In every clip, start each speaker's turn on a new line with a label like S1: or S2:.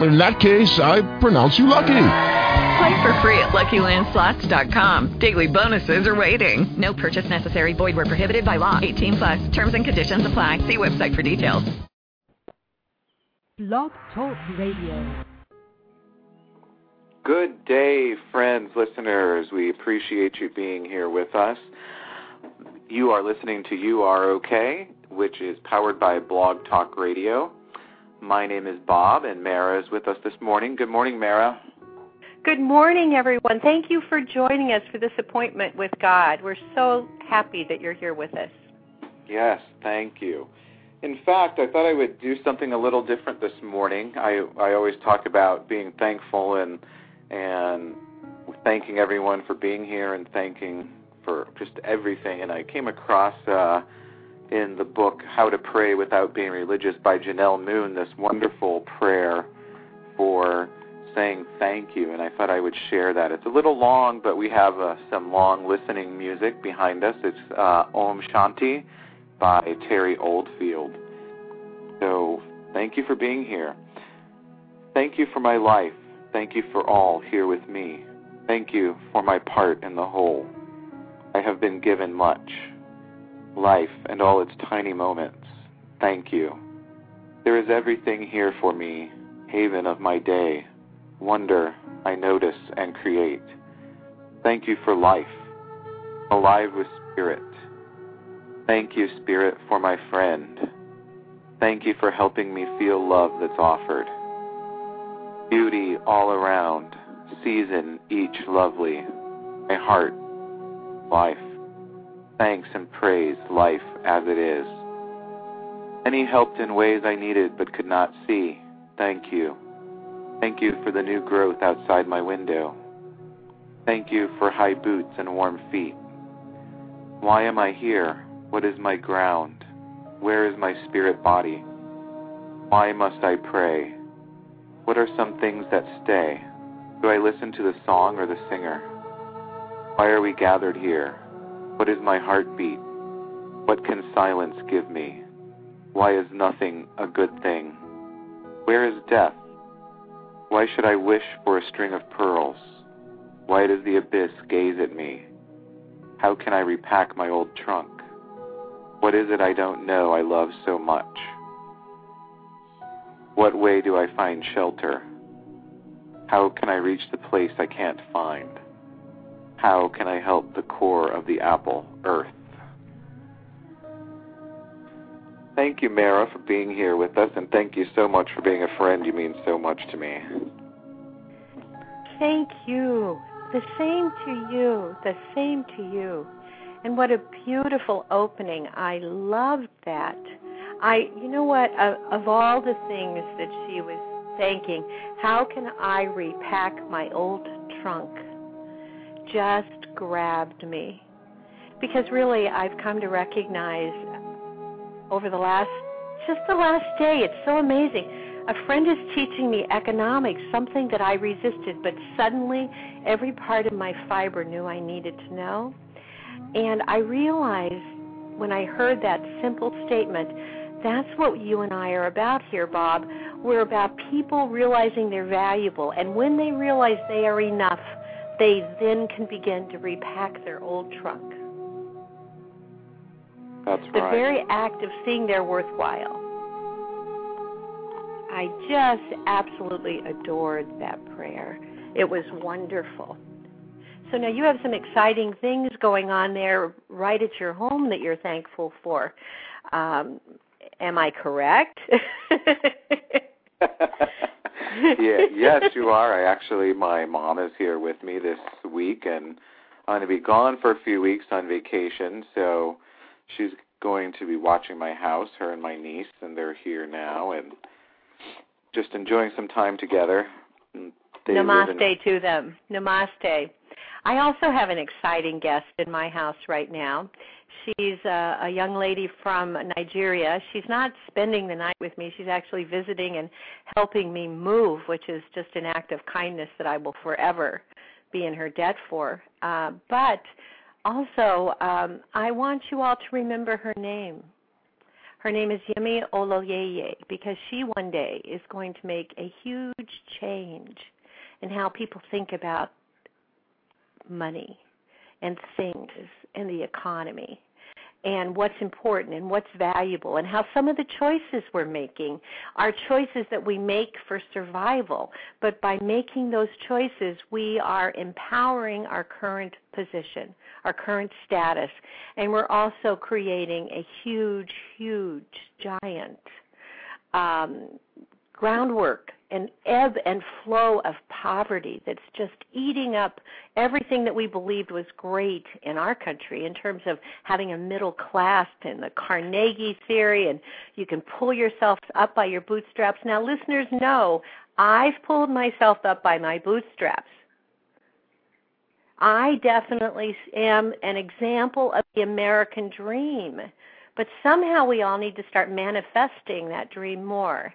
S1: In that case, I pronounce you lucky.
S2: Play for free at LuckyLandSlots.com. Daily bonuses are waiting. No purchase necessary. Void where prohibited by law. 18 plus. Terms and conditions apply. See website for details.
S3: Blog Talk Radio.
S4: Good day, friends, listeners. We appreciate you being here with us. You are listening to You Are Okay, which is powered by Blog Talk Radio. My name is Bob, and Mara is with us this morning. Good morning, Mara.
S5: Good morning, everyone. Thank you for joining us for this appointment with God. We're so happy that you're here with us.
S4: Yes, thank you. In fact, I thought I would do something a little different this morning. I I always talk about being thankful and and thanking everyone for being here and thanking for just everything. And I came across uh, in the book How to Pray Without Being Religious by Janell Moon this wonderful prayer for saying thank you, and I thought I would share that. It's a little long, but we have uh, some long listening music behind us. It's uh, Om Shanti by Terry Oldfield. So thank you for being here. Thank you for my life. Thank you for all here with me. Thank you for my part in the whole. I have been given much. Life and all its tiny moments. Thank you. There is everything here for me, haven of my day, wonder I notice and create. Thank you for life, alive with spirit. Thank you, Spirit, for my friend. Thank you for helping me feel love that's offered. Beauty all around, season each lovely. My heart, life. Thanks and praise life as it is. Any helped in ways I needed but could not see. Thank you. Thank you for the new growth outside my window. Thank you for high boots and warm feet. Why am I here? What is my ground? Where is my spirit body? Why must I pray? What are some things that stay? Do I listen to the song or the singer? Why are we gathered here? What is my heartbeat? What can silence give me? Why is nothing a good thing? Where is death? Why should I wish for a string of pearls? Why does the abyss gaze at me? How can I repack my old trunk? What is it I don't know I love so much? What way do I find shelter? How can I reach the place I can't find? How can I help the core of the apple, Earth? Thank you, Mara, for being here with us, and thank you so much for being a friend. You mean so much to me.
S5: Thank you. The same to you. The same to you. And what a beautiful opening. I loved that. I, you know what, of, of all the things that she was thanking, how can I repack my old trunk? Just grabbed me. Because really, I've come to recognize over the last, just the last day, it's so amazing. A friend is teaching me economics, something that I resisted, but suddenly every part of my fiber knew I needed to know. And I realized when I heard that simple statement, that's what you and I are about here, Bob. We're about people realizing they're valuable. And when they realize they are enough, they then can begin to repack their old trunk.
S4: That's right
S5: the
S4: right.
S5: very act of seeing they're worthwhile. I just absolutely adored that prayer. It was wonderful. So now you have some exciting things going on there right at your home that you're thankful for. Um, am I correct?
S4: yeah, yes, you are. I actually, my mom is here with me this week, and I'm going to be gone for a few weeks on vacation. So she's going to be watching my house, her and my niece, and they're here now, and just enjoying some time together. They
S5: Namaste
S4: in-
S5: to them. Namaste. I also have an exciting guest in my house right now. She's a, a young lady from Nigeria. She's not spending the night with me. She's actually visiting and helping me move, which is just an act of kindness that I will forever be in her debt for. Uh, but also, um, I want you all to remember her name. Her name is Yemi Oloyeye because she one day is going to make a huge change in how people think about money and things and the economy and what's important and what's valuable and how some of the choices we're making are choices that we make for survival. But by making those choices we are empowering our current position our current status. And we're also creating a huge huge giant um, groundwork an ebb and flow of poverty that's just eating up everything that we believed was great in our country in terms of having a middle class and the Carnegie theory and you can pull yourself up by your bootstraps. Now listeners know I've pulled myself up by my bootstraps. I definitely am an example of the American dream. But somehow we all need to start manifesting that dream more.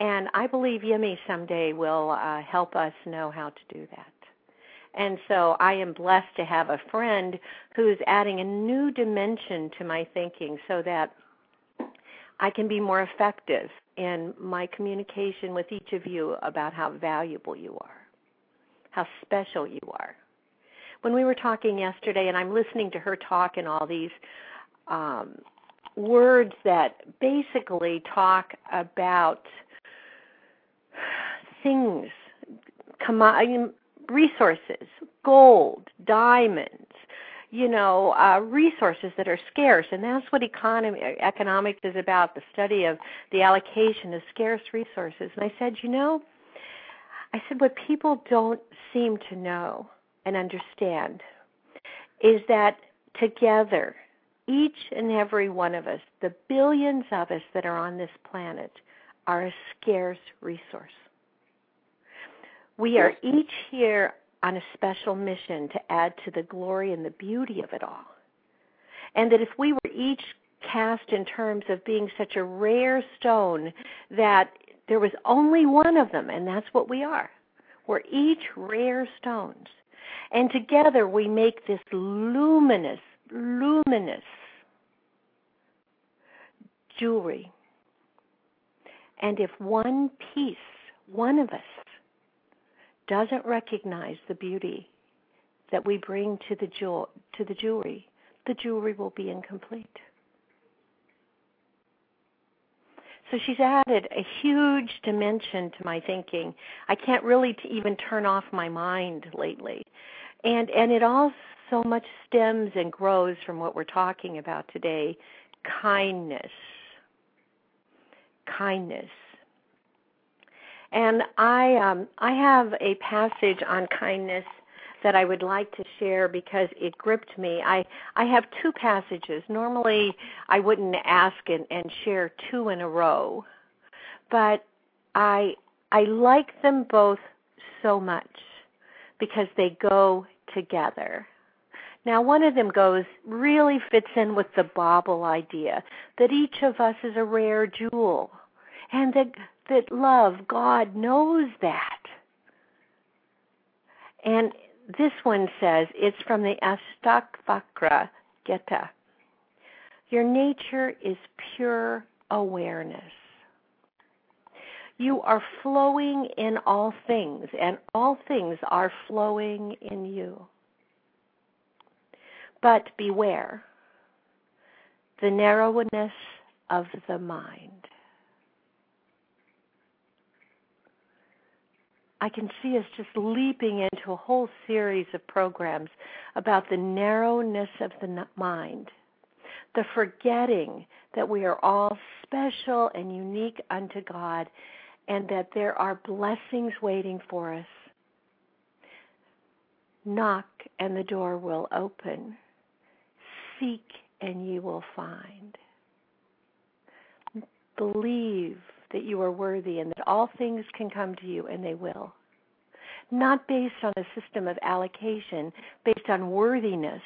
S5: And I believe Yemi someday will uh, help us know how to do that. And so I am blessed to have a friend who's adding a new dimension to my thinking so that I can be more effective in my communication with each of you about how valuable you are, how special you are. When we were talking yesterday, and I'm listening to her talk and all these um, words that basically talk about things, resources, gold, diamonds, you know, uh, resources that are scarce, and that's what economy economics is about—the study of the allocation of scarce resources. And I said, you know, I said what people don't seem to know and understand is that together, each and every one of us, the billions of us that are on this planet, are a scarce resource. We are each here on a special mission to add to the glory and the beauty of it all. And that if we were each cast in terms of being such a rare stone that there was only one of them, and that's what we are. We're each rare stones. And together we make this luminous, luminous jewelry. And if one piece, one of us, doesn't recognize the beauty that we bring to the jewel to the jewelry, the jewelry will be incomplete. So she's added a huge dimension to my thinking. I can't really even turn off my mind lately. And and it all so much stems and grows from what we're talking about today, kindness. Kindness. And I um, I have a passage on kindness that I would like to share because it gripped me. I I have two passages. Normally I wouldn't ask and, and share two in a row, but I I like them both so much because they go together. Now, one of them goes really fits in with the bauble idea that each of us is a rare jewel, and that that love, God knows that. And this one says it's from the Ashtavakra Gita. Your nature is pure awareness. You are flowing in all things, and all things are flowing in you. But beware the narrowness of the mind. I can see us just leaping into a whole series of programs about the narrowness of the mind, the forgetting that we are all special and unique unto God, and that there are blessings waiting for us. Knock and the door will open. Seek and you will find. Believe that you are worthy and that all things can come to you, and they will. not based on a system of allocation, based on worthiness.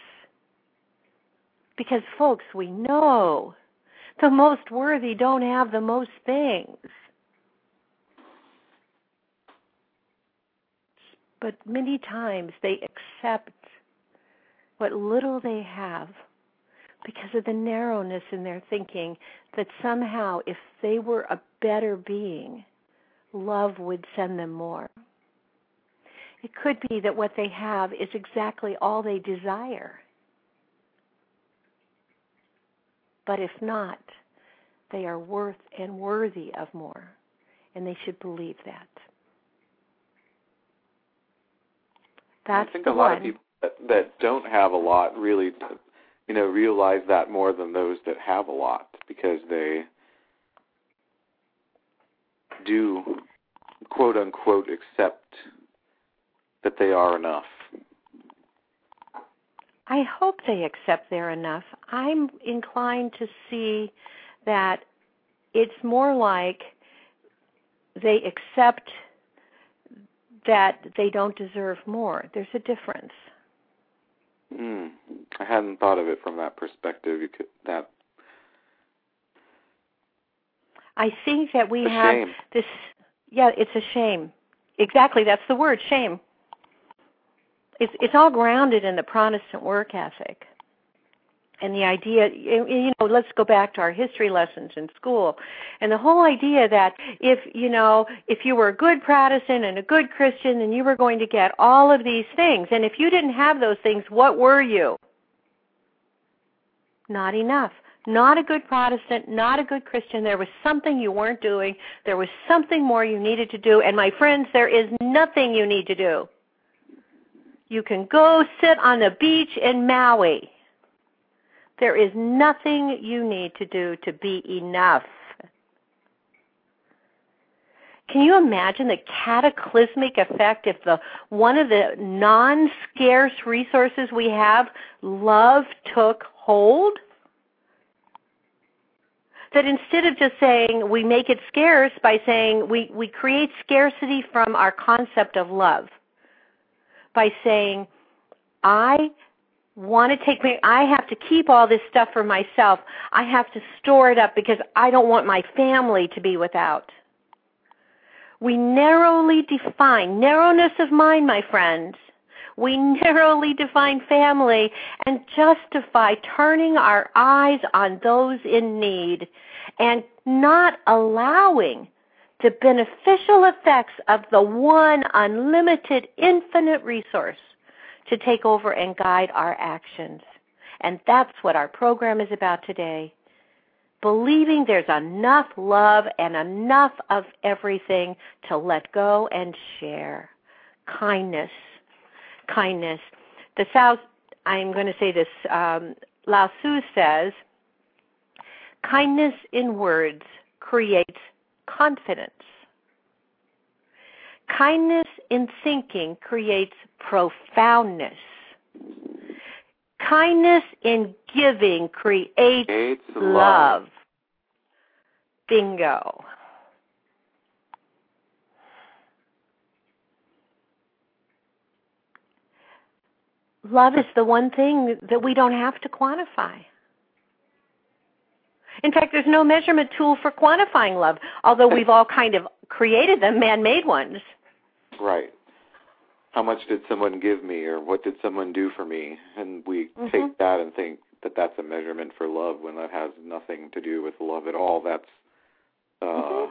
S5: Because, folks, we know the most worthy don't have the most things. But many times they accept what little they have because of the narrowness in their thinking that somehow if they were a better being, love would send them more. It could be that what they have is exactly all they desire. But if not, they are worth and worthy of more, and they should believe that. That's
S4: I think a lot
S5: one.
S4: of people that, that don't have a lot really, you know, realize that more than those that have a lot because they do quote unquote accept that they are enough.
S5: I hope they accept they're enough. I'm inclined to see that it's more like they accept that they don't deserve more. There's a difference.
S4: Mm. I hadn't thought of it from that perspective. You could that
S5: I think that we have
S4: shame.
S5: this yeah, it's a shame. Exactly, that's the word, shame. It's it's all grounded in the Protestant work ethic. And the idea, you know, let's go back to our history lessons in school. And the whole idea that if, you know, if you were a good Protestant and a good Christian, then you were going to get all of these things. And if you didn't have those things, what were you? Not enough. Not a good Protestant, not a good Christian. There was something you weren't doing. There was something more you needed to do. And my friends, there is nothing you need to do. You can go sit on the beach in Maui. There is nothing you need to do to be enough. Can you imagine the cataclysmic effect if the one of the non-scarce resources we have, love, took hold? That instead of just saying we make it scarce by saying we, we create scarcity from our concept of love. By saying, I want to take me I have to keep all this stuff for myself. I have to store it up because I don't want my family to be without. We narrowly define narrowness of mind, my friends. We narrowly define family and justify turning our eyes on those in need and not allowing the beneficial effects of the one unlimited infinite resource to take over and guide our actions. And that's what our program is about today. Believing there's enough love and enough of everything to let go and share. Kindness. Kindness. The South, I'm going to say this, um, Lao Tzu says, kindness in words creates confidence. Kindness in thinking creates profoundness. Kindness in giving creates
S4: Creates
S5: love.
S4: love.
S5: Bingo. Love is the one thing that we don't have to quantify. In fact, there's no measurement tool for quantifying love, although we've all kind of created them, man made ones.
S4: Right. How much did someone give me, or what did someone do for me? And we
S5: Mhm.
S4: take that and think that that's a measurement for love when that has nothing to do with love at all. That's uh,
S5: Mhm.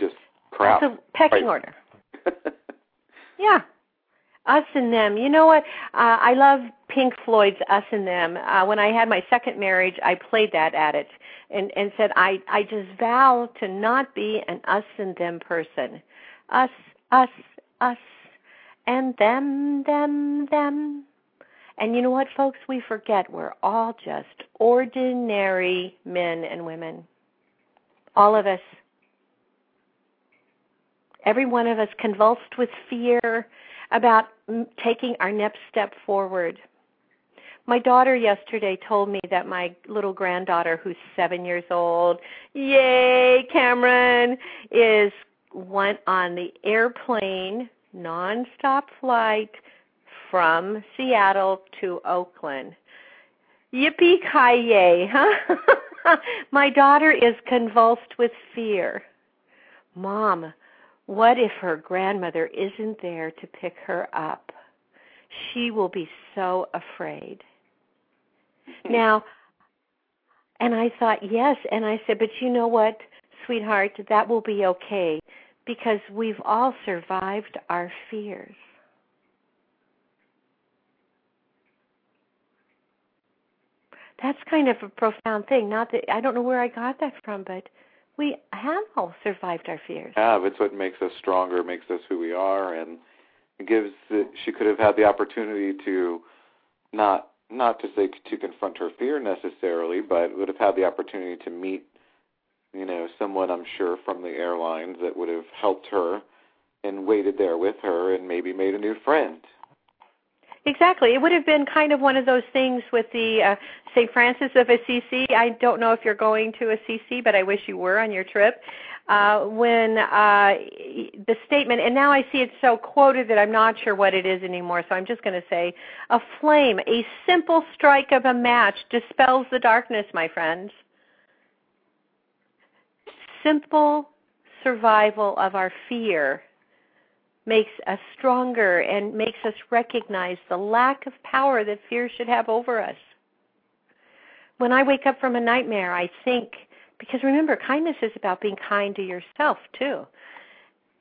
S4: just crap.
S5: That's a pecking
S4: Right.
S5: order. Yeah. Us and them. You know what? Uh, I love Pink Floyd's Us and Them. Uh, when I had my second marriage, I played that at it and, and said, I, I just vow to not be an us and them person. Us, us, us, and them, them, them. And you know what, folks? We forget we're all just ordinary men and women. All of us. Every one of us convulsed with fear about taking our next step forward. My daughter yesterday told me that my little granddaughter, who's seven years old, yay, Cameron, is went on the airplane nonstop flight from Seattle to Oakland. Yippee ki yay, huh? My daughter is convulsed with fear. Mom, what if her grandmother isn't there to pick her up? She will be so afraid. now, and I thought, yes. And I said, but you know what, sweetheart, that will be okay because we've all survived our fears. That's kind of a profound thing. Not that I don't know where I got that from, but we have all survived our fears.
S4: Yeah, it's what makes us stronger, makes us who we are, and it gives. She could have had the opportunity to not not to say to confront her fear necessarily, but would have had the opportunity to meet, you know, someone I'm sure from the airlines that would have helped her and waited there with her and maybe made a new friend.
S5: Exactly. It would have been kind of one of those things with the uh, St. Francis of Assisi. I don't know if you're going to Assisi, but I wish you were on your trip. Uh, when uh, the statement, and now I see it so quoted that I'm not sure what it is anymore, so I'm just going to say a flame, a simple strike of a match dispels the darkness, my friends. Simple survival of our fear makes us stronger and makes us recognize the lack of power that fear should have over us. When I wake up from a nightmare, I think, because remember, kindness is about being kind to yourself too.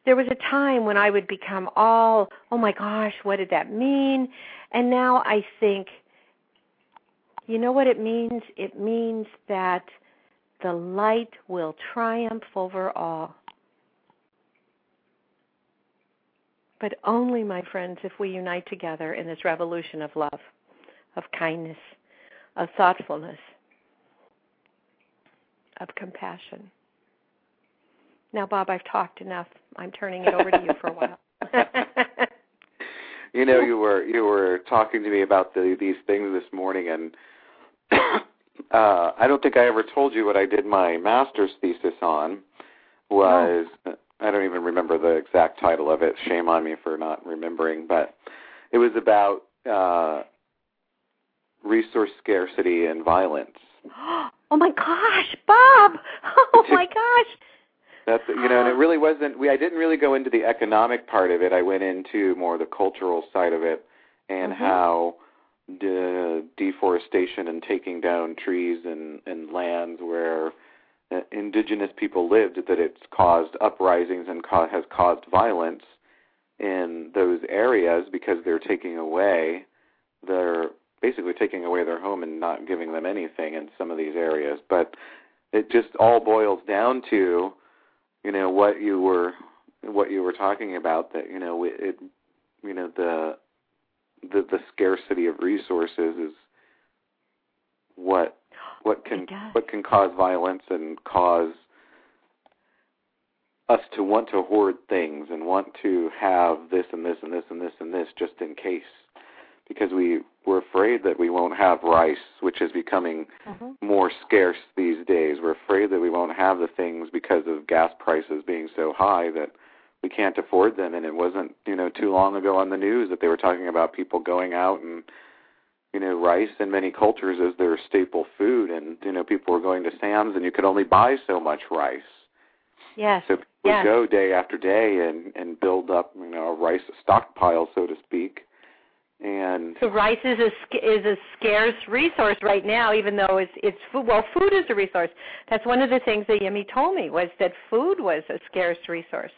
S5: There was a time when I would become all, oh my gosh, what did that mean? And now I think, you know what it means? It means that the light will triumph over all. but only, my friends, if we unite together in this revolution of love, of kindness, of thoughtfulness, of compassion. Now, Bob, I've talked enough. I'm turning it over to you for a while.
S4: you know, you were you were talking to me about the, these things this morning, and uh, I don't think I ever told you what I did my master's thesis on was I don't even remember the exact title of it. Shame on me for not remembering, but it was about uh, resource scarcity and violence.
S5: Oh my gosh, Bob! Oh my gosh.
S4: That's you know, and it really wasn't. We I didn't really go into the economic part of it. I went into more the cultural side of it and
S5: mm-hmm.
S4: how de- deforestation and taking down trees and and lands where uh, indigenous people lived that it's caused uprisings and co- has caused violence in those areas because they're taking away they're basically taking away their home and not giving them anything in some of these areas. But it just all boils down to you know what you were what you were talking about that you know it you know the the the scarcity of resources is what what can what can cause violence and cause us to want to hoard things and want to have this and this and this and this and this just in case. Because we we're afraid that we won't have rice which is becoming
S5: mm-hmm.
S4: more scarce these days. We're afraid that we won't have the things because of gas prices being so high that we can't afford them and it wasn't you know too long ago on the news that they were talking about people going out and you know, rice in many cultures is their staple food, and you know, people were going to Sam's, and you could only buy so much rice.
S5: Yes.
S4: So people
S5: yes.
S4: would go day after day and and build up, you know, a rice stockpile, so to speak. And
S5: so rice is a is a scarce resource right now, even though it's it's food. Well, food is a resource. That's one of the things that Yemi told me was that food was a scarce resource.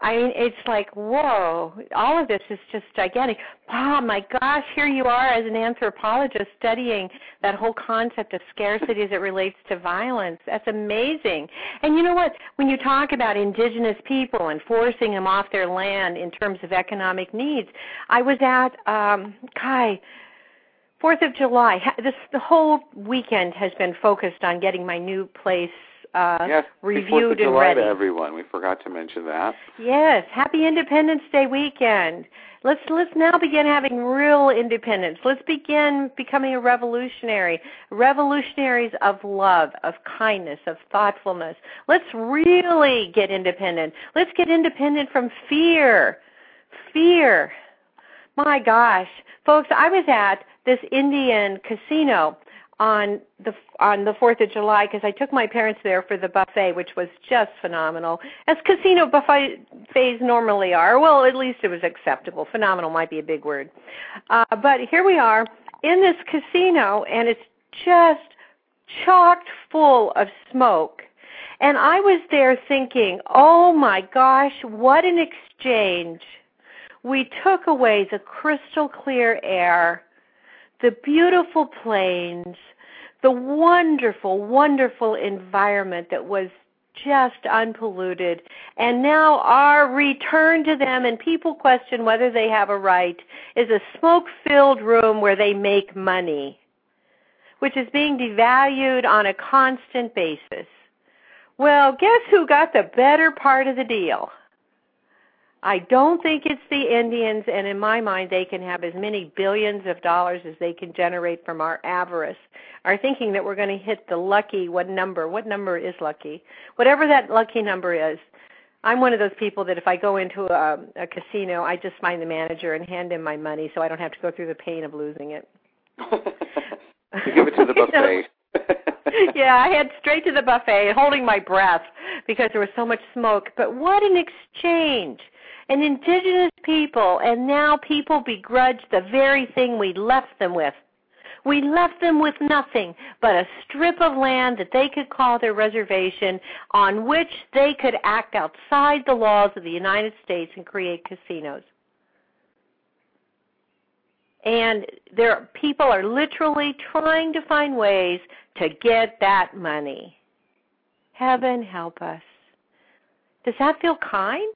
S5: I mean, it's like, whoa, all of this is just gigantic. Wow, my gosh, here you are as an anthropologist studying that whole concept of scarcity as it relates to violence. That's amazing. And you know what? When you talk about indigenous people and forcing them off their land in terms of economic needs, I was at, um, Kai, Fourth of July. This the whole weekend has been focused on getting my new place uh,
S4: yes,
S5: reviewed
S4: and
S5: ready.
S4: To everyone, we forgot to mention that.
S5: Yes, happy Independence Day weekend. Let's let's now begin having real independence. Let's begin becoming a revolutionary, revolutionaries of love, of kindness, of thoughtfulness. Let's really get independent. Let's get independent from fear. fear. My gosh, folks, I was at this Indian casino on the on the 4th of July because I took my parents there for the buffet which was just phenomenal. As casino buffets normally are. Well, at least it was acceptable. Phenomenal might be a big word. Uh but here we are in this casino and it's just chocked full of smoke. And I was there thinking, "Oh my gosh, what an exchange." We took away the crystal clear air the beautiful plains, the wonderful, wonderful environment that was just unpolluted. And now our return to them, and people question whether they have a right, is a smoke filled room where they make money, which is being devalued on a constant basis. Well, guess who got the better part of the deal? I don't think it's the Indians, and in my mind, they can have as many billions of dollars as they can generate from our avarice. Our thinking that we're going to hit the lucky, what number? What number is lucky? Whatever that lucky number is. I'm one of those people that if I go into a, a casino, I just find the manager and hand him my money so I don't have to go through the pain of losing it.
S4: you give it to the buffet.
S5: yeah, I head straight to the buffet, holding my breath because there was so much smoke. But what an exchange! An indigenous people, and now people begrudge the very thing we left them with. We left them with nothing but a strip of land that they could call their reservation on which they could act outside the laws of the United States and create casinos. And there people are literally trying to find ways to get that money. Heaven help us. Does that feel kind?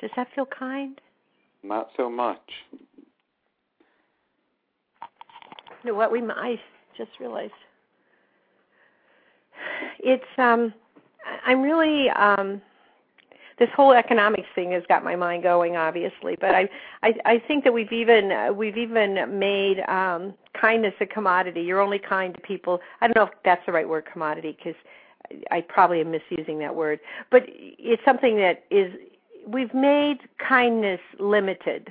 S5: Does that feel kind?
S4: Not so much.
S5: You know what we I just realized it's um I'm really um this whole economics thing has got my mind going obviously but i i i think that we've even uh, we've even made um kindness a commodity you're only kind to people i don't know if that's the right word commodity because i probably am misusing that word but it's something that is we've made kindness limited.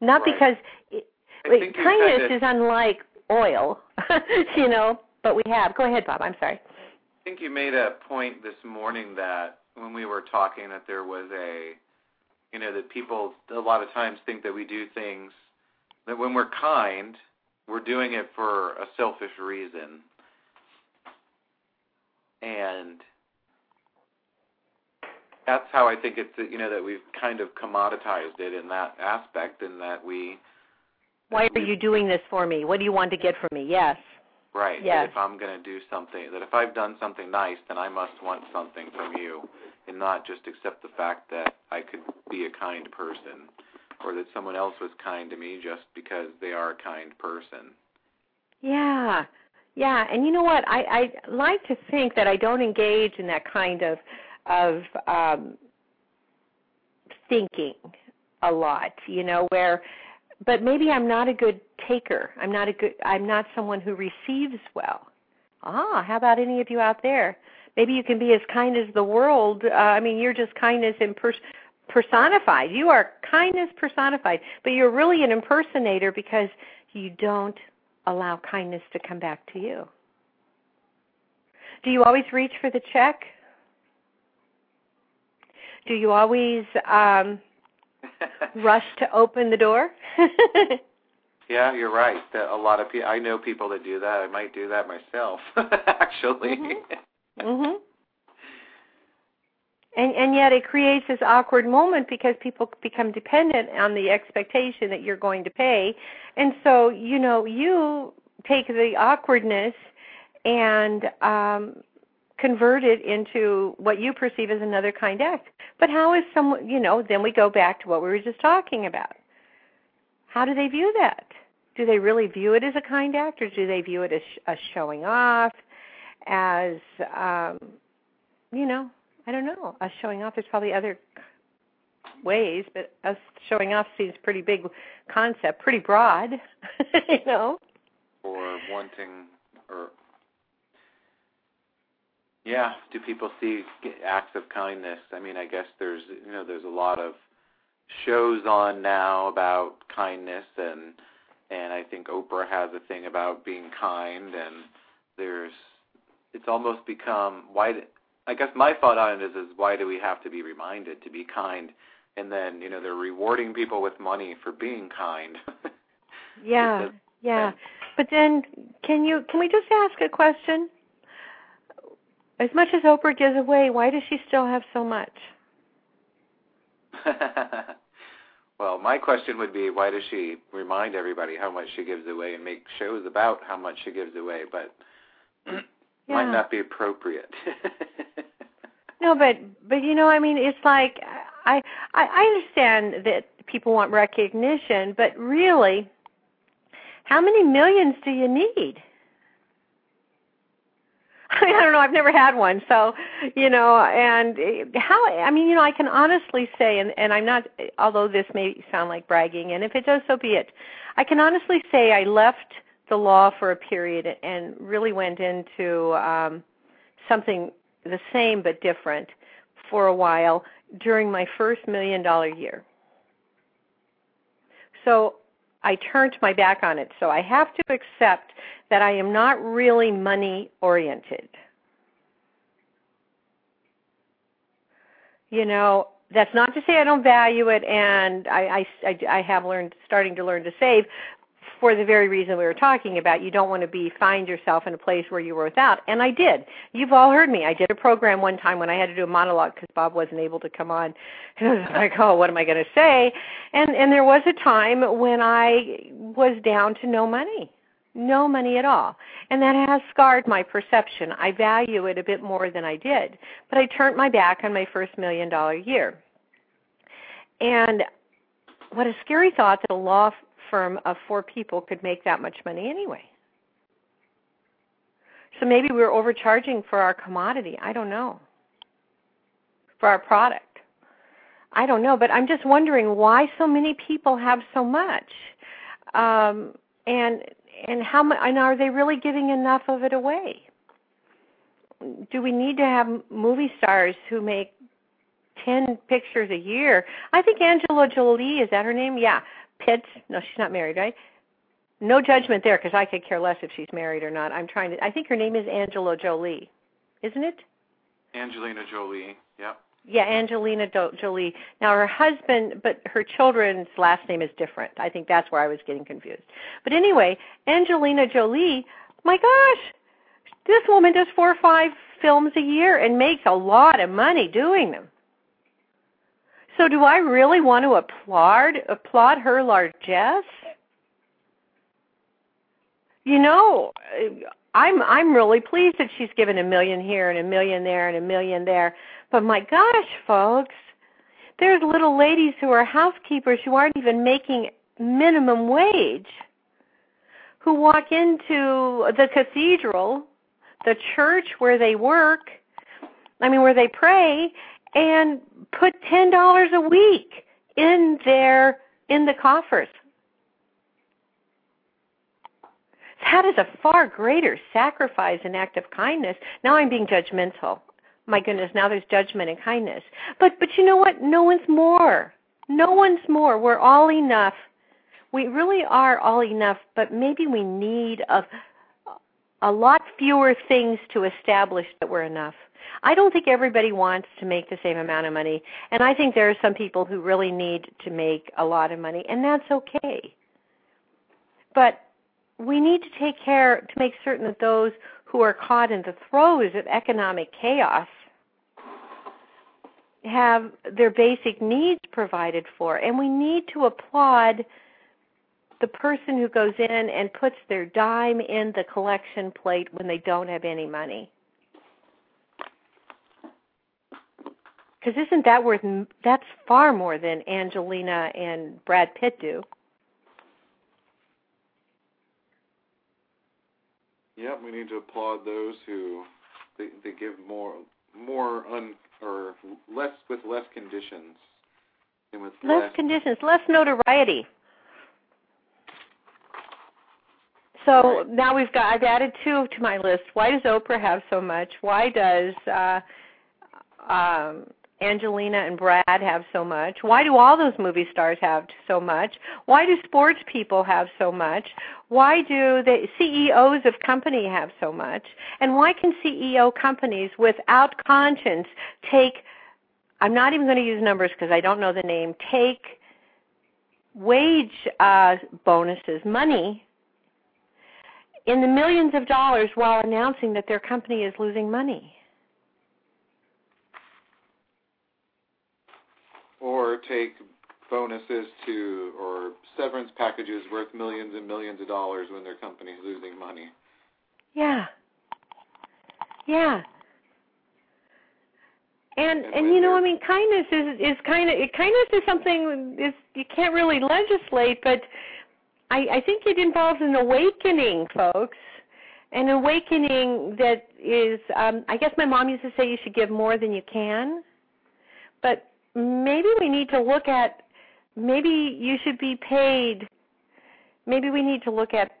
S5: Not
S4: right.
S5: because it, wait, kindness is unlike oil, you know, but we have. Go ahead, Bob. I'm sorry.
S4: I think you made a point this morning that when we were talking that there was a you know that people a lot of times think that we do things that when we're kind we're doing it for a selfish reason and that's how I think it's you know that we've kind of commoditized it in that aspect, and that we.
S5: Why are you doing this for me? What do you want to get from me? Yes.
S4: Right.
S5: Yes.
S4: That if I'm going to do something, that if I've done something nice, then I must want something from you, and not just accept the fact that I could be a kind person, or that someone else was kind to me just because they are a kind person.
S5: Yeah. Yeah, and you know what? I I like to think that I don't engage in that kind of of um, thinking a lot, you know, where but maybe I'm not a good taker. I'm not a good I'm not someone who receives well. Ah, how about any of you out there? Maybe you can be as kind as the world. Uh, I mean, you're just kindness in pers- personified. You are kindness personified, but you're really an impersonator because you don't allow kindness to come back to you. Do you always reach for the check? Do you always um, rush to open the door?
S4: yeah, you're right. That a lot of people. I know people that do that. I might do that myself, actually.
S5: Mm-hmm. mm-hmm. And and yet it creates this awkward moment because people become dependent on the expectation that you're going to pay, and so you know you take the awkwardness and um convert it into what you perceive as another kind act. But how is someone, you know, then we go back to what we were just talking about. How do they view that? Do they really view it as a kind act, or do they view it as, as showing off, as, um, you know, I don't know, us showing off? There's probably other ways, but us showing off seems pretty big concept, pretty broad, you know.
S4: Or wanting or yeah, do people see acts of kindness? I mean, I guess there's you know there's a lot of shows on now about kindness and and I think Oprah has a thing about being kind and there's it's almost become why I guess my thought on it is is why do we have to be reminded to be kind and then you know they're rewarding people with money for being kind.
S5: yeah, yeah. But then can you can we just ask a question? As much as Oprah gives away, why does she still have so much?
S4: well, my question would be why does she remind everybody how much she gives away and make shows about how much she gives away, but
S5: yeah.
S4: might not be appropriate.
S5: no, but but you know, I mean, it's like I I understand that people want recognition, but really how many millions do you need? I don't know. I've never had one, so you know. And how? I mean, you know, I can honestly say, and and I'm not. Although this may sound like bragging, and if it does, so be it. I can honestly say I left the law for a period and really went into um, something the same but different for a while during my first million dollar year. So I turned my back on it. So I have to accept that I am not really money oriented. You know, that's not to say I don't value it, and I, I, I, have learned, starting to learn to save, for the very reason we were talking about. You don't want to be find yourself in a place where you were without, and I did. You've all heard me. I did a program one time when I had to do a monologue because Bob wasn't able to come on. And I was like, oh, what am I going to say? And and there was a time when I was down to no money, no money at all, and that has scarred my perception. I value it a bit more than I did, but I turned my back on my first million dollar year. And what a scary thought that a law firm of four people could make that much money anyway. So maybe we're overcharging for our commodity. I don't know. For our product. I don't know, but I'm just wondering why so many people have so much. Um and and how much and are they really giving enough of it away? Do we need to have movie stars who make 10 pictures a year? I think Angela Jolie, is that her name? Yeah. Pitt. No, she's not married, right? No judgment there because I could care less if she's married or not. I'm trying to. I think her name is Angela Jolie, isn't it?
S4: Angelina Jolie. Yeah.
S5: Yeah, Angelina Do- Jolie. Now her husband, but her children's last name is different. I think that's where I was getting confused. But anyway, Angelina Jolie. My gosh, this woman does four or five films a year and makes a lot of money doing them. So do I really want to applaud applaud her largesse? You know, I'm I'm really pleased that she's given a million here and a million there and a million there. But my gosh, folks, there's little ladies who are housekeepers who aren't even making minimum wage who walk into the cathedral, the church where they work, I mean where they pray and put ten dollars a week in their in the coffers. That is a far greater sacrifice and act of kindness. Now I'm being judgmental. My goodness, now there's judgment and kindness. But but you know what? No one's more. No one's more. We're all enough. We really are all enough, but maybe we need a a lot fewer things to establish that we're enough. I don't think everybody wants to make the same amount of money, and I think there are some people who really need to make a lot of money, and that's okay. But we need to take care to make certain that those who are caught in the throes of economic chaos have their basic needs provided for, and we need to applaud the person who goes in and puts their dime in the collection plate when they don't have any money. Because isn't that worth? That's far more than Angelina and Brad Pitt do.
S4: Yep, we need to applaud those who they, they give more more un or less with less conditions and with
S5: less,
S4: less
S5: conditions, less notoriety. So right. now we've got I've added two to my list. Why does Oprah have so much? Why does uh um Angelina and Brad have so much? Why do all those movie stars have so much? Why do sports people have so much? Why do the CEOs of company have so much? And why can CEO companies without conscience take I'm not even going to use numbers because I don't know the name, take wage uh, bonuses, money in the millions of dollars while announcing that their company is losing money.
S4: Or take bonuses to or severance packages worth millions and millions of dollars when their company's losing money.
S5: Yeah. Yeah. And and, and you know, I mean, kindness is is kind of kindness is something is you can't really legislate, but I, I think it involves an awakening, folks. An awakening that is, um, I guess my mom used to say you should give more than you can. But maybe we need to look at, maybe you should be paid, maybe we need to look at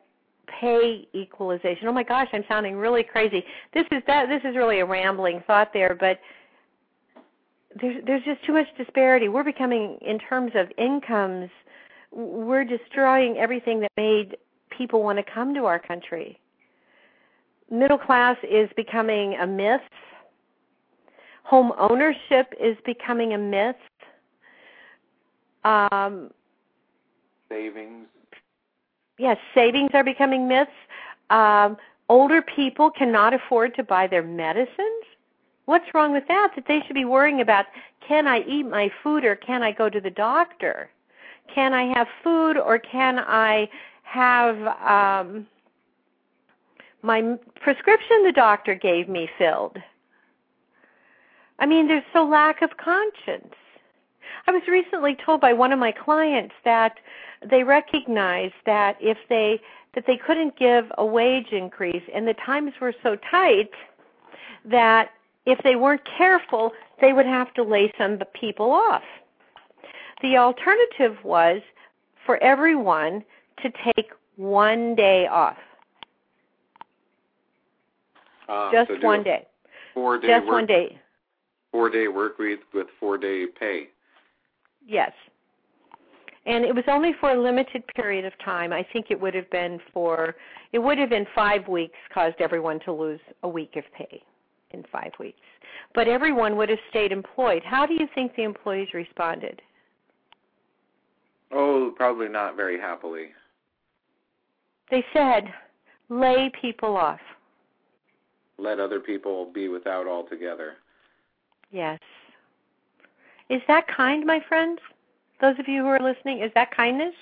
S5: pay equalization. Oh my gosh, I'm sounding really crazy. This is that this is really a rambling thought there, but there's there's just too much disparity. We're becoming in terms of incomes we're destroying everything that made people want to come to our country. Middle class is becoming a myth. Home ownership is becoming a myth. Um,
S4: savings.
S5: Yes, savings are becoming myths. Um, older people cannot afford to buy their medicines. What's wrong with that? That they should be worrying about can I eat my food or can I go to the doctor? can I have food or can I have um, my prescription the doctor gave me filled? I mean, there's so lack of conscience. I was recently told by one of my clients that they recognized that if they that they couldn't give a wage increase and the times were so tight that if they weren't careful, they would have to lay some people off. The alternative was for everyone to take one day off.
S4: Uh,
S5: just
S4: so
S5: one day.
S4: Four day
S5: just
S4: work,
S5: one day.
S4: Four day work week with four day pay.
S5: Yes. And it was only for a limited period of time. I think it would have been for it would have been five weeks caused everyone to lose a week of pay in five weeks. But everyone would have stayed employed. How do you think the employees responded?
S4: Oh, probably not very happily.
S5: They said, lay people off.
S4: Let other people be without altogether.
S5: Yes. Is that kind, my friends? Those of you who are listening, is that kindness?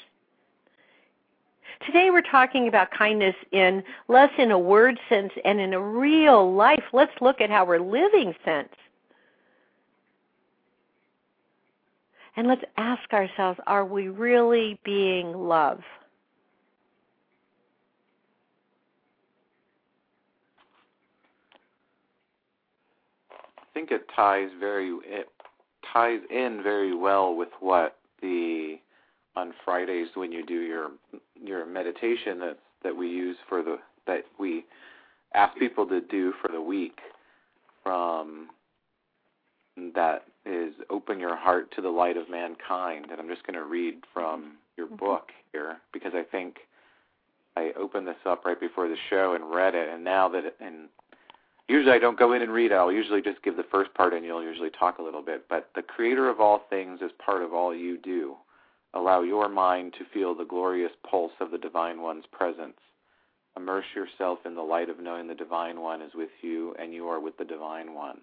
S5: Today we're talking about kindness in less in a word sense and in a real life. Let's look at how we're living sense. And let's ask ourselves are we really being love?
S4: Think it ties very it ties in very well with what the on Fridays when you do your your meditation that that we use for the that we ask people to do for the week from that is Open Your Heart to the Light of Mankind. And I'm just going to read from your mm-hmm. book here because I think I opened this up right before the show and read it. And now that, it, and usually I don't go in and read I'll usually just give the first part and you'll usually talk a little bit. But the Creator of all things is part of all you do. Allow your mind to feel the glorious pulse of the Divine One's presence. Immerse yourself in the light of knowing the Divine One is with you and you are with the Divine One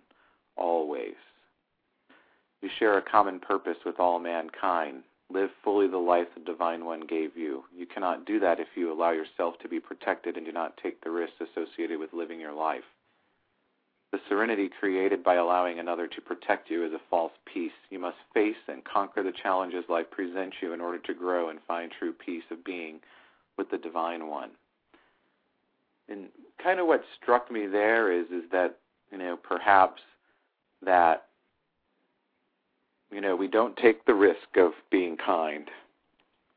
S4: always. You share a common purpose with all mankind. Live fully the life the Divine One gave you. You cannot do that if you allow yourself to be protected and do not take the risks associated with living your life. The serenity created by allowing another to protect you is a false peace. You must face and conquer the challenges life presents you in order to grow and find true peace of being with the Divine One. And kind of what struck me there is is that you know perhaps that you know we don't take the risk of being kind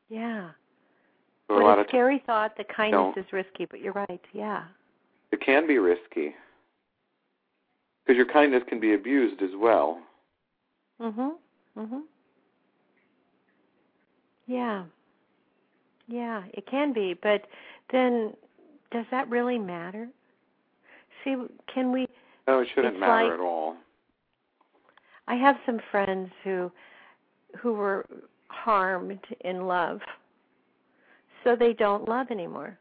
S5: yeah what
S4: a lot
S5: a scary thought that kindness is risky, but you're right. Yeah.
S4: it can be risky because your kindness can be abused as well.
S5: Mhm. Mhm. Yeah. Yeah, it can be, but then does that really matter? See, can we
S4: No, it shouldn't matter
S5: like-
S4: at all.
S5: I have some friends who who were harmed in love. So they don't love anymore.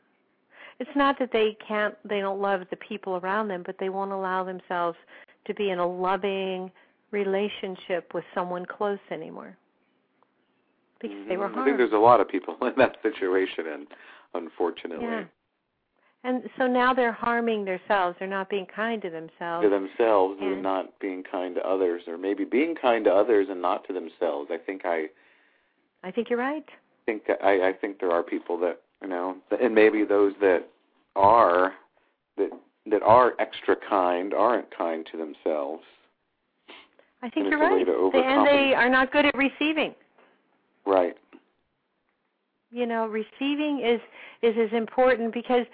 S5: It's not that they can't they don't love the people around them, but they won't allow themselves to be in a loving relationship with someone close anymore. Because they were
S4: Mhm. I think there's a lot of people in that situation, and unfortunately,
S5: Yeah. And so now they're harming themselves. They're not being kind to themselves.
S4: to themselves
S5: And-
S4: and not being kind to others, or maybe being kind to others and not to themselves. I think I
S5: I think you're right.
S4: think I, I think there are people that you know, and maybe those that are that that are extra kind aren't kind to themselves.
S5: I think
S4: And
S5: you're
S4: it's a way
S5: right. and they are not good at receiving.
S4: Right.
S5: you know receiving is is as important because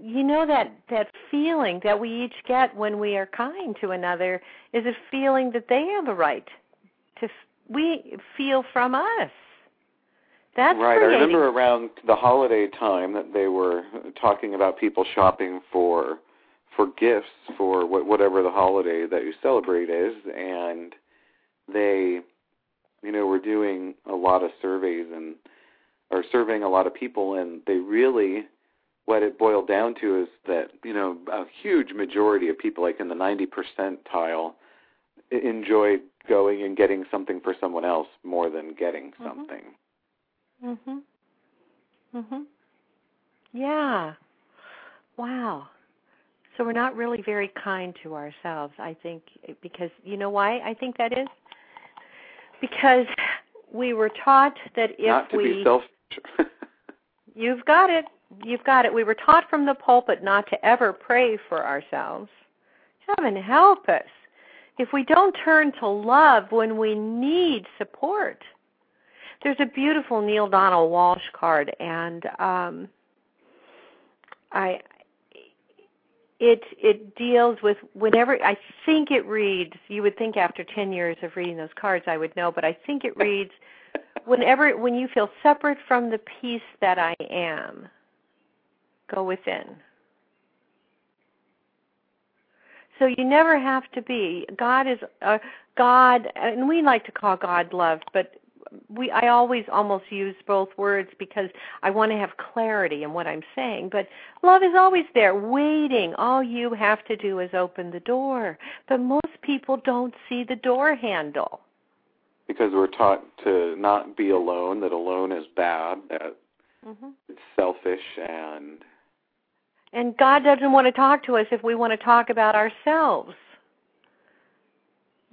S5: you know that that feeling that we each get when we are kind to another is a feeling that they have a right to f- we feel from us that's
S4: right. I remember around the holiday time that they were talking about people shopping for for gifts for what, whatever the holiday that you celebrate is, and they, you know, were doing a lot of surveys and or surveying a lot of people, and they really what it boiled down to is that you know a huge majority of people, like in the ninety percentile, enjoyed going and getting something for someone else more than getting
S5: Mhm.
S4: something.
S5: Mhm mhm yeah wow so we're not really very kind to ourselves i think because you know why i think that is because we were taught that if
S4: Not to
S5: we
S4: be selfish.
S5: You've got it. You've got it. We were taught from the pulpit not to ever pray for ourselves. Heaven help us. If we don't turn to love when we need support. There's a beautiful Neale Donald Walsch card and um I it it deals with whenever I think it reads you would think after 10 years of reading those cards I would know but I think it reads whenever when you feel separate from the peace that I am, go within. So you never have to be. God is uh, God, and we like to call God love, but we I always almost use both words because I want to have clarity in what I'm saying. But love is always there, waiting. All you have to do is open the door. But most people don't see the door handle.
S4: because we're taught to not be alone, that alone is bad, that
S5: Mm-hmm.
S4: it's selfish and
S5: And God doesn't want to talk to us if we want to talk about ourselves.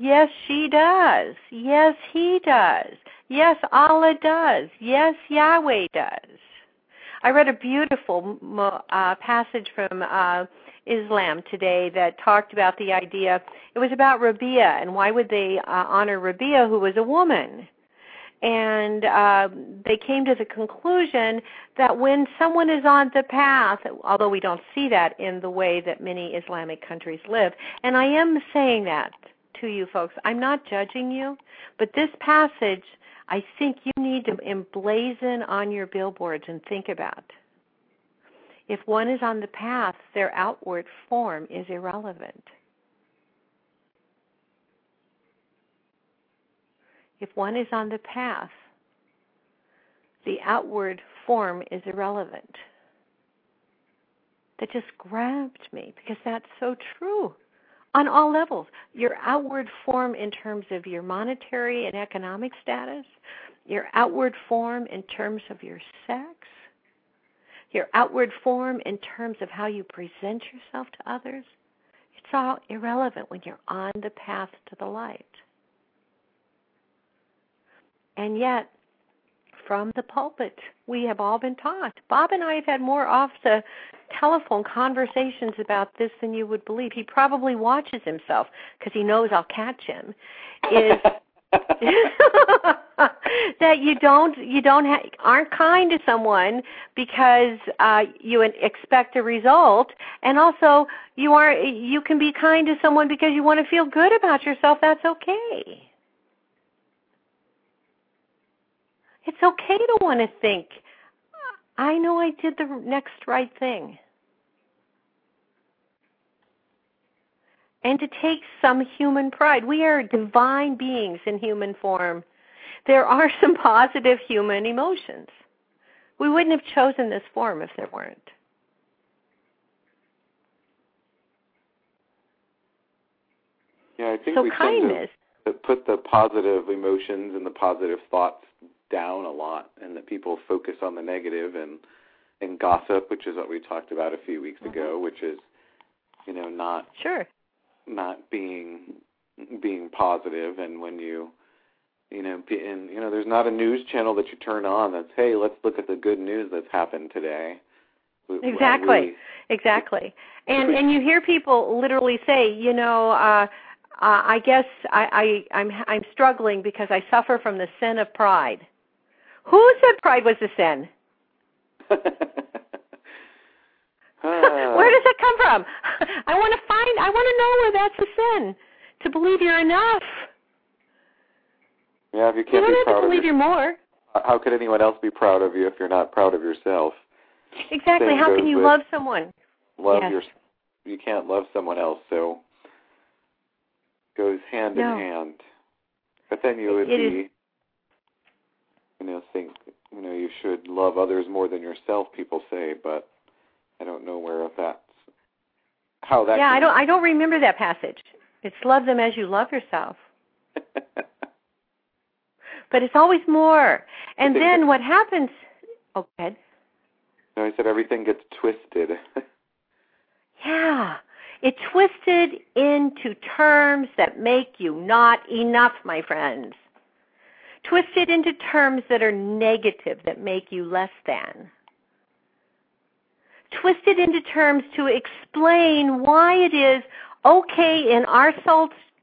S5: Yes, she does. Yes, he does. Yes, Allah does. Yes, Yahweh does. I read a beautiful uh, passage from uh, Islam today that talked about the idea. It was about Rabia and why would they uh, honor Rabia, who was a woman? and uh, they came to the conclusion that when someone is on the path, although we don't see that in the way that many Islamic countries live, and I am saying that to you folks, I'm not judging you, but this passage I think you need to emblazon on your billboards and think about. If one is on the path, their outward form is irrelevant. if one is on the path, the outward form is irrelevant. That just grabbed me because that's so true on all levels. Your outward form in terms of your monetary and economic status, your outward form in terms of your sex, your outward form in terms of how you present yourself to others, it's all irrelevant when you're on the path to the light. And yet, from the pulpit, we have all been taught. Bob and I have had more off the telephone conversations about this than you would believe. He probably watches himself because he knows I'll catch him. Is that you don't you don't ha- aren't kind to someone because uh you expect a result and also you are you can be kind to someone because you want to feel good about yourself that's okay it's okay to want to think i know i did the next right thing and to take some human pride. We are divine beings in human form. There are some positive human emotions. We wouldn't have chosen this form if there weren't.
S4: Yeah, I think
S5: so
S4: we
S5: kindness.
S4: tend to put the positive emotions and the positive thoughts down a lot, and that people focus on the negative and and gossip, which is what we talked about a few weeks
S5: mm-hmm.
S4: ago, which is you know not
S5: sure.
S4: not being being positive. And when you you know be, and you know there's not a news channel that you turn on that's hey let's look at the good news that's happened today.
S5: Exactly.
S4: we,
S5: exactly. And and you hear people literally say you know uh uh, I guess I, I, I'm I'm struggling because I suffer from the sin of pride. Who said pride was a sin? Ah. where does it come from? I want to find. I want to know where that's a sin. To believe you're enough.
S4: Yeah, if you can't
S5: you
S4: be proud
S5: to believe
S4: of
S5: you're more.
S4: How could anyone else be proud of you if you're not proud of yourself?
S5: Exactly.
S4: Same
S5: How can you love someone?
S4: Love
S5: yes.
S4: your. You can't love someone else, so goes hand
S5: no.
S4: in hand. But then you would
S5: it
S4: be,
S5: is,
S4: you know, think you know you should love others more than yourself. People say, but I don't know where that's how that.
S5: Yeah, I don't. I don't remember that passage. It's love them as you love yourself. but it's always more. And then what happens? Oh, good.
S4: No, I said everything gets twisted.
S5: yeah, it twisted into terms that make you not enough, my friends. Twisted into terms that are negative, that make you less than twisted into terms to explain why it is okay in our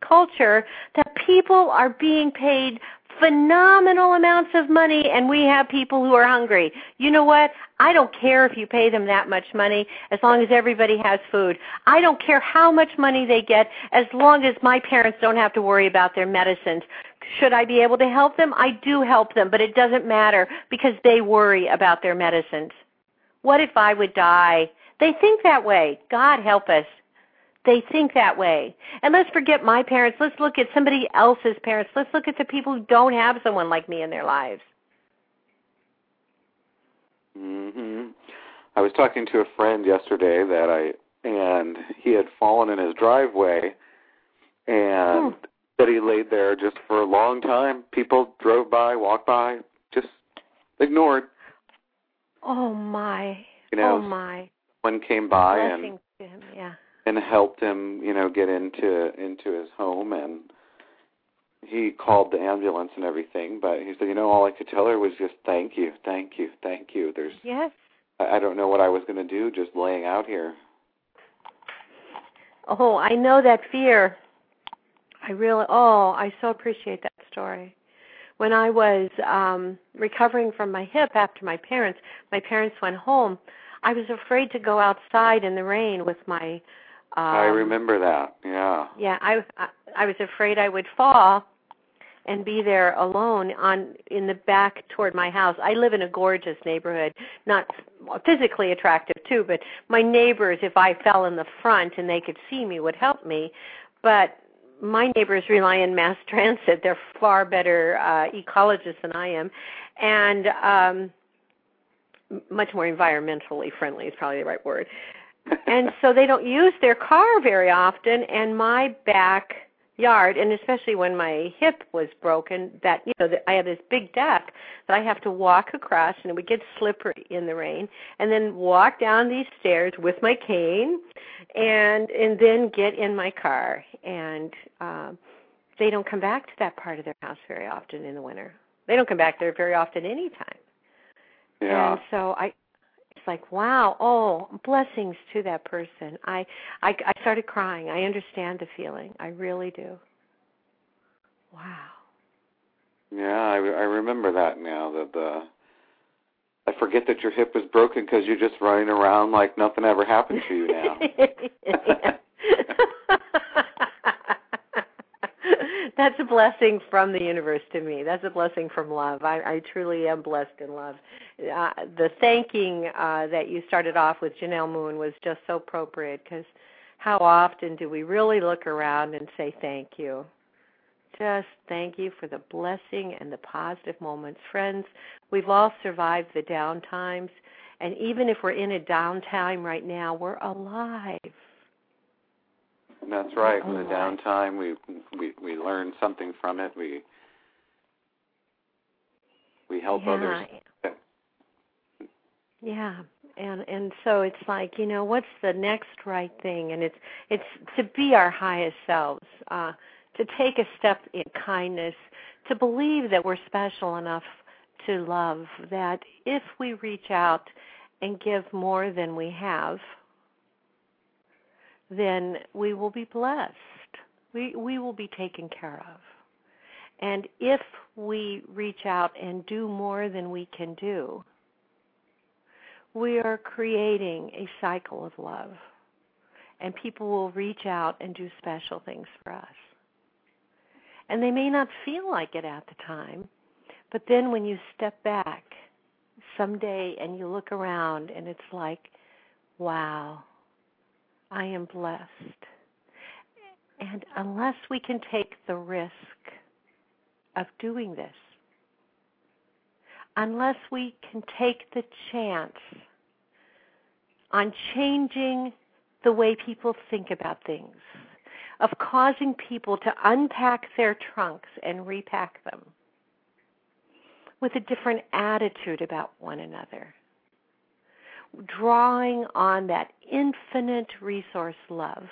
S5: culture that people are being paid phenomenal amounts of money and we have people who are hungry. You know what? I don't care if you pay them that much money as long as everybody has food. I don't care how much money they get as long as my parents don't have to worry about their medicines. Should I be able to help them? I do help them, but it doesn't matter because they worry about their medicines. What if I would die? They think that way. God help us. They think that way. And let's forget my parents. Let's look at somebody else's parents. Let's look at the people who don't have someone like me in their lives.
S4: Mhm. I was talking to a friend yesterday that I and he had fallen in his driveway and
S5: Hmm.
S4: That he laid there just for a long time. People drove by, walked by, just ignored.
S5: Oh my.
S4: You know,
S5: oh my.
S4: One came by
S5: Blessings
S4: and
S5: him, yeah.
S4: and helped him, you know, get into into his home and he called the ambulance and everything, but he said, you know, all I could tell her was just thank you, thank you, thank you. There's
S5: Yes.
S4: I, I don't know what I was going to do just laying out here.
S5: Oh, I know that fear. I really oh, I so appreciate that story. When I was um recovering from my hip after my parents, my parents went home. I was afraid to go outside in the rain with my um
S4: I remember that. Yeah.
S5: Yeah, I I, I was afraid I would fall and be there alone on in the back toward my house. I live in a gorgeous neighborhood, not physically attractive too, but my neighbors if I fell in the front and they could see me would help me. But my neighbors rely on mass transit. They're far better uh ecologists than I am and um much more environmentally friendly is probably the right word. and so they don't use their car very often and my back yard and especially when my hip was broken that you know that I have this big deck that I have to walk across and it would get slippery in the rain and then walk down these stairs with my cane and and then get in my car and um they don't come back to that part of their house very often in the winter. They don't come back there very often anytime.
S4: Yeah.
S5: And so I like, wow, oh, blessings to that person. I, I I started crying. I understand the feeling. I really do. Wow.
S4: Yeah, I, I remember that now. That the I forget that your hip was broken because you're just running around like nothing ever happened to you now.
S5: That's a blessing from the universe to me. That's a blessing from love. I, I truly am blessed in love. Uh, the thanking uh, that you started off with, Janell Moon, was just so appropriate because how often do we really look around and say thank you? Just thank you for the blessing and the positive moments. Friends, we've all survived the down times, and even if we're in a downtime right now, we're alive.
S4: That's right. In the downtime, we we we learn something from it. We we help
S5: yeah.
S4: others.
S5: Yeah, and and so it's like you know what's the next right thing, and it's it's to be our highest selves, uh, to take a step in kindness, to believe that we're special enough to love. That if we reach out and give more than we have, then we will be blessed. We we will be taken care of. And if we reach out and do more than we can do, we are creating a cycle of love. And people will reach out and do special things for us. And they may not feel like it at the time, but then when you step back someday and you look around and it's like, wow, I am blessed. And unless we can take the risk of doing this, unless we can take the chance on changing the way people think about things, of causing people to unpack their trunks and repack them with a different attitude about one another drawing on that infinite resource love,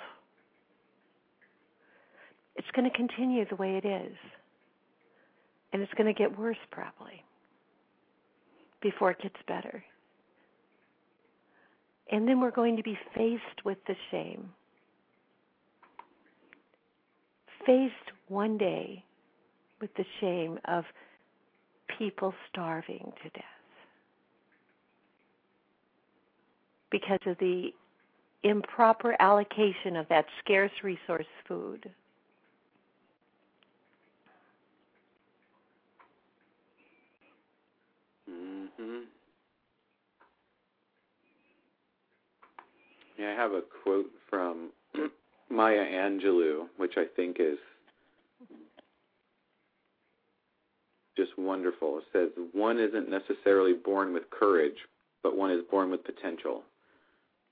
S5: it's going to continue the way it is. And it's going to get worse probably before it gets better. And then we're going to be faced with the shame. Faced one day with the shame of people starving to death. Because of the improper allocation of that scarce resource food.
S4: Mhm. Yeah, I have a quote from Maya Angelou, which I think is just wonderful. It says, One isn't necessarily born with courage, but one is born with potential.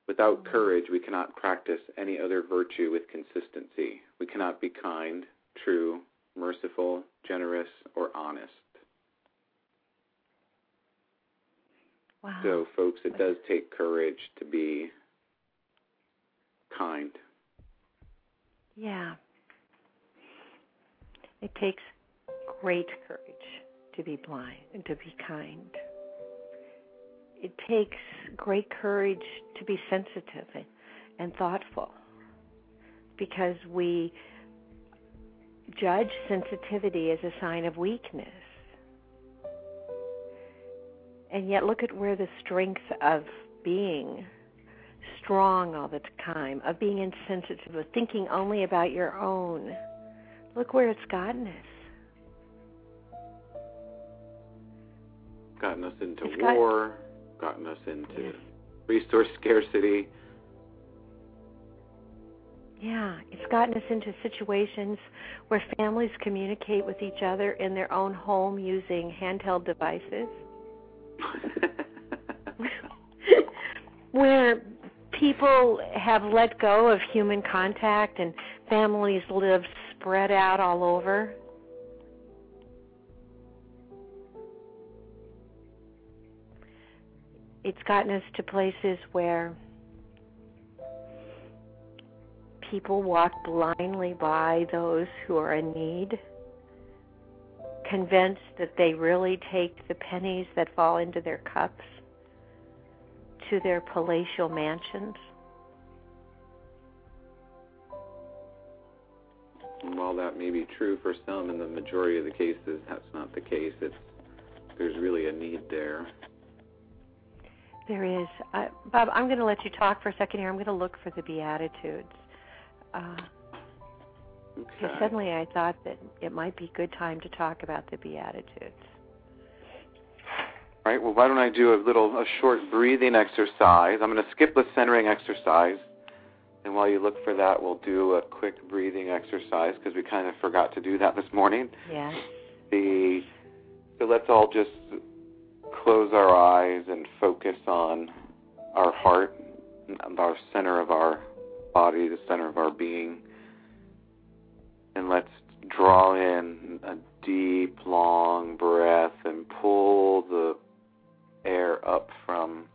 S4: Without courage, we cannot practice any other virtue with consistency. We cannot be kind, true, merciful, generous, or honest.
S5: Wow.
S4: So, folks, it does take courage to be kind.
S5: Yeah. It takes great courage to be blind and to be kind it takes great courage to be sensitive and, and thoughtful because we judge sensitivity as a sign of weakness. And yet, look at where the strength of being strong all the time, of being insensitive, of thinking only about your own. Look where it's gotten us.
S4: Gotten us into
S5: It's
S4: war, gotten us into resource scarcity.
S5: Yeah, it's gotten us into situations where families communicate with each other in their own home using handheld devices. where people have let go of human contact and families live spread out all over. It's gotten us to places where people walk blindly by those who are in need, convinced that they really take the pennies that fall into their cups to their palatial mansions.
S4: While that may be true for some, in the majority of the cases, that's not the case. It's there's really a need there.
S5: There is. Uh, Bob, I'm going to let you talk for a second here. I'm going to look for the Beatitudes. Uh,
S4: Okay.
S5: Suddenly I thought that it might be a good time to talk about the Beatitudes.
S4: Right. Well, why don't I do a little, a short breathing exercise? I'm going to skip the centering exercise, and while you look for that, we'll do a quick breathing exercise because we kind of forgot to do that this morning.
S5: Yes.
S4: The so let's all just close our eyes and focus on our heart, our center of our body, the center of our being. And let's draw in a deep, long breath and pull the air up from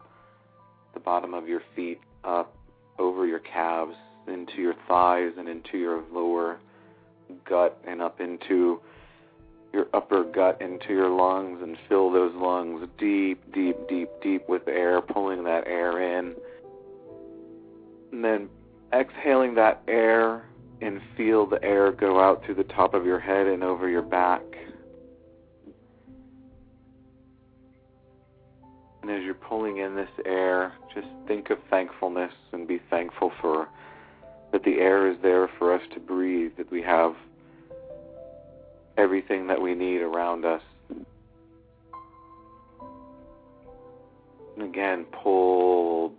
S4: the bottom of your feet up over your calves into your thighs and into your lower gut and up into your upper gut into your lungs and fill those lungs deep, deep, deep, deep with air, pulling that air in. And then exhaling that air and feel the air go out through the top of your head and over your back. And as you're pulling in this air, just think of thankfulness and be thankful for that the air is there for us to breathe, that we have everything that we need around us. And again, pull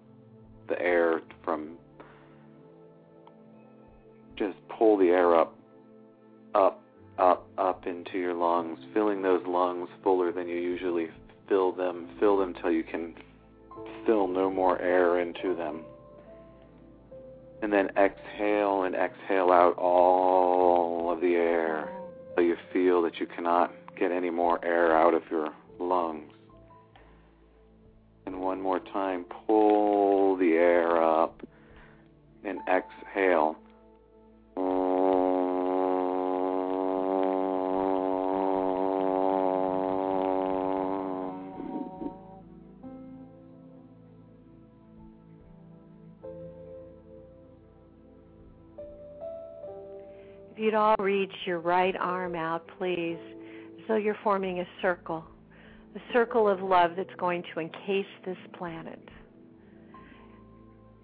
S4: the air from just pull the air up, up, up, up into your lungs, filling those lungs fuller than you usually fill them. Fill them till you can fill no more air into them. And then exhale and exhale out all of the air so you feel that you cannot get any more air out of your lungs. And one more time, pull the air up and exhale.
S5: All reach your right arm out, please, as though you're forming a circle, a circle of love that's going to encase this planet.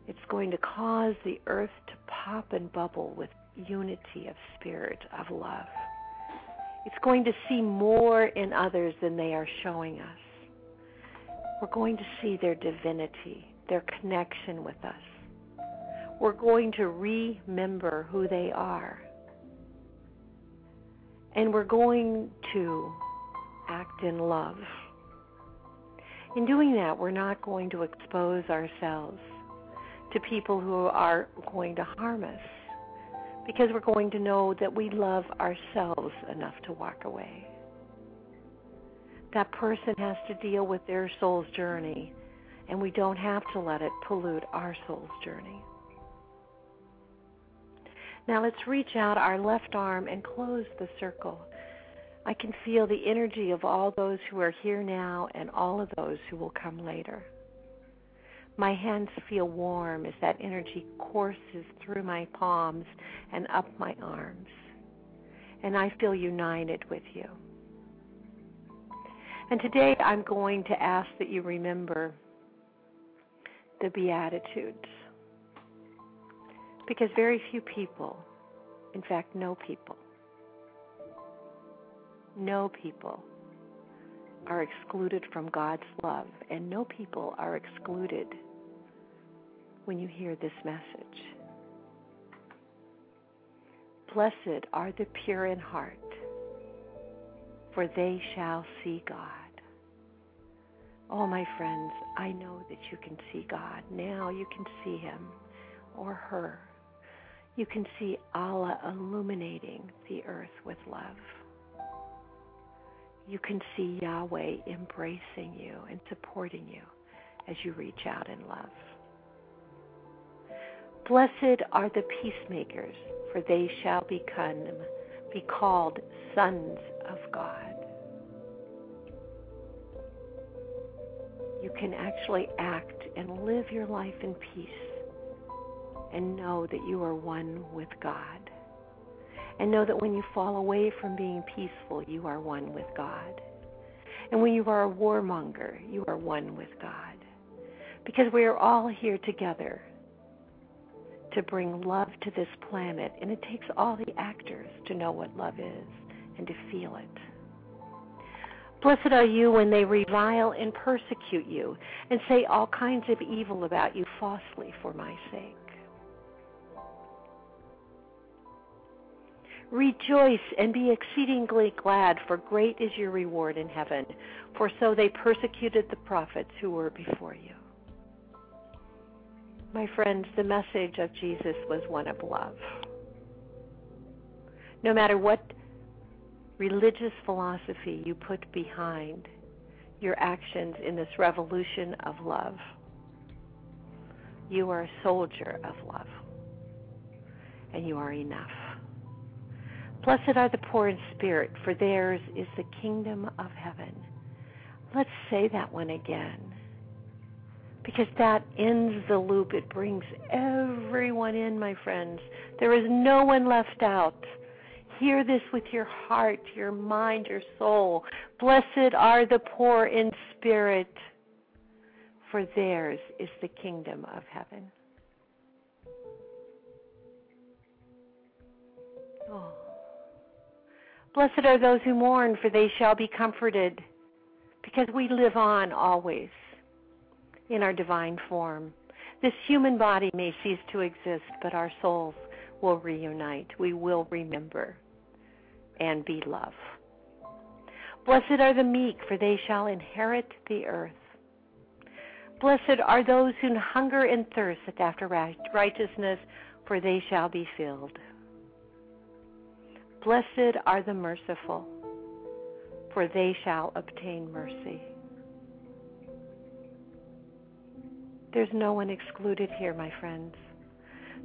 S5: It's going to cause the earth to pop and bubble with unity of spirit, of love. It's going to see more in others than they are showing us. We're going to see their divinity, their connection with us. We're going to remember who they are. And we're going to act in love. In doing that, we're not going to expose ourselves to people who are going to harm us because we're going to know that we love ourselves enough to walk away. That person has to deal with their soul's journey, and we don't have to let it pollute our soul's journey. Now let's reach out our left arm and close the circle. I can feel the energy of all those who are here now and all of those who will come later. My hands feel warm as that energy courses through my palms and up my arms. And I feel united with you. And today I'm going to ask that you remember the Beatitudes. Because very few people, in fact, no people, no people are excluded from God's love, and no people are excluded when you hear this message. Blessed are the pure in heart, for they shall see God. Oh, my friends, I know that you can see God. Now you can see Him or her. You can see Allah illuminating the earth with love. You can see Yahweh embracing you and supporting you as you reach out in love. Blessed are the peacemakers, for they shall become, be called sons of God. You can actually act and live your life in peace and know that you are one with God. And know that when you fall away from being peaceful, you are one with God. And when you are a warmonger, you are one with God. Because we are all here together to bring love to this planet. And it takes all the actors to know what love is and to feel it. Blessed are you when they revile and persecute you and say all kinds of evil about you falsely for my sake. Rejoice and be exceedingly glad, for great is your reward in heaven, for so they persecuted the prophets who were before you. My friends, the message of Jesus was one of love. No matter what religious philosophy you put behind your actions in this revolution of love, you are a soldier of love, and you are enough. Blessed are the poor in spirit, for theirs is the kingdom of heaven. Let's say that one again. Because that ends the loop. It brings everyone in, my friends. There is no one left out. Hear this with your heart, your mind, your soul. Blessed are the poor in spirit, for theirs is the kingdom of heaven. Oh. Blessed are those who mourn, for they shall be comforted, because we live on always in our divine form. This human body may cease to exist, but our souls will reunite. We will remember and be love. Blessed are the meek, for they shall inherit the earth. Blessed are those who hunger and thirst after righteousness, for they shall be filled. Blessed are the merciful, for they shall obtain mercy. There's no one excluded here, my friends.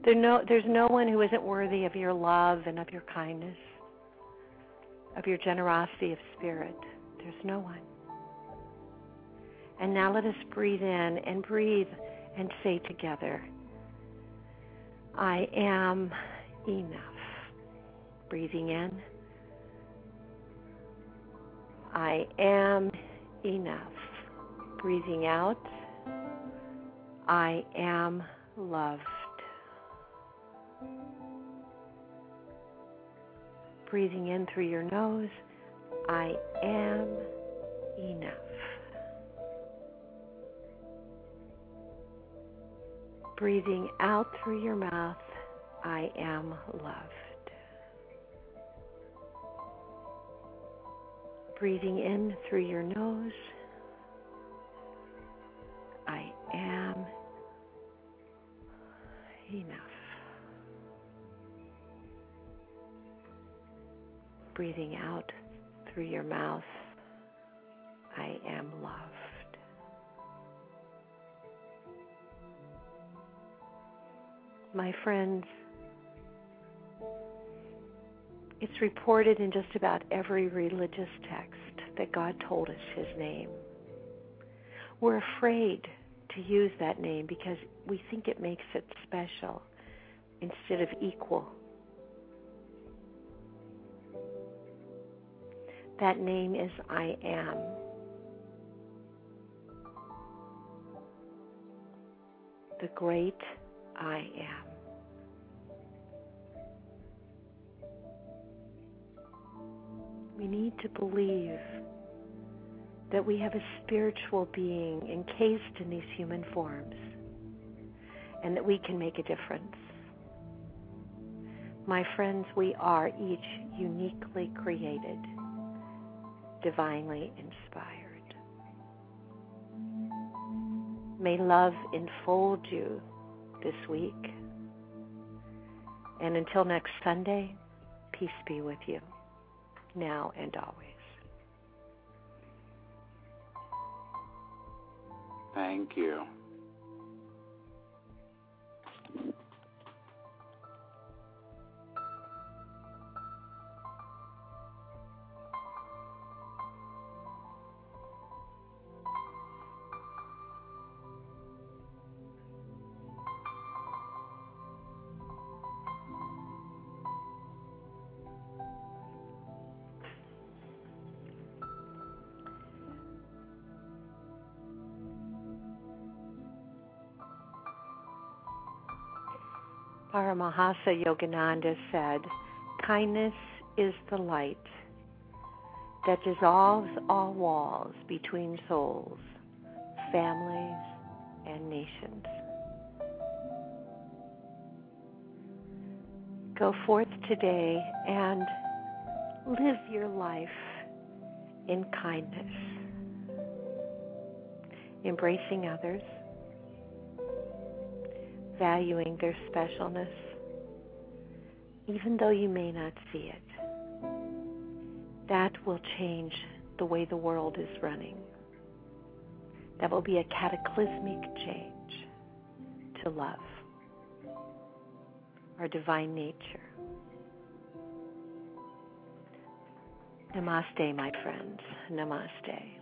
S5: There no, there's no one who isn't worthy of your love and of your kindness of your generosity of spirit. There's no one. And now let us breathe in and breathe and say together, I am enough. Breathing in, I am enough. Breathing out, I am loved. breathing in through your nose, I am enough. Breathing out through your mouth, I am loved. Breathing in through your nose, I am enough. breathing out through your mouth, I am loved. My friends, it's reported in just about every religious text that God told us His name. We're afraid to use that name because we think it makes it special instead of equal That name is I am. The great I am. We need to believe that we have a spiritual being encased in these human forms and that we can make a difference. My friends, we are each uniquely created divinely inspired. May love enfold you this week. And until next Sunday, peace be with you, now and always.
S4: Thank you.
S5: Paramahansa Yogananda said, Kindness is the light that dissolves all walls between souls, families, and nations. Go forth today and live your life in kindness, embracing others, valuing their specialness, even though you may not see it. That will change the way the world is running. That will be a cataclysmic change to love, our divine nature. Namaste, my friends. Namaste.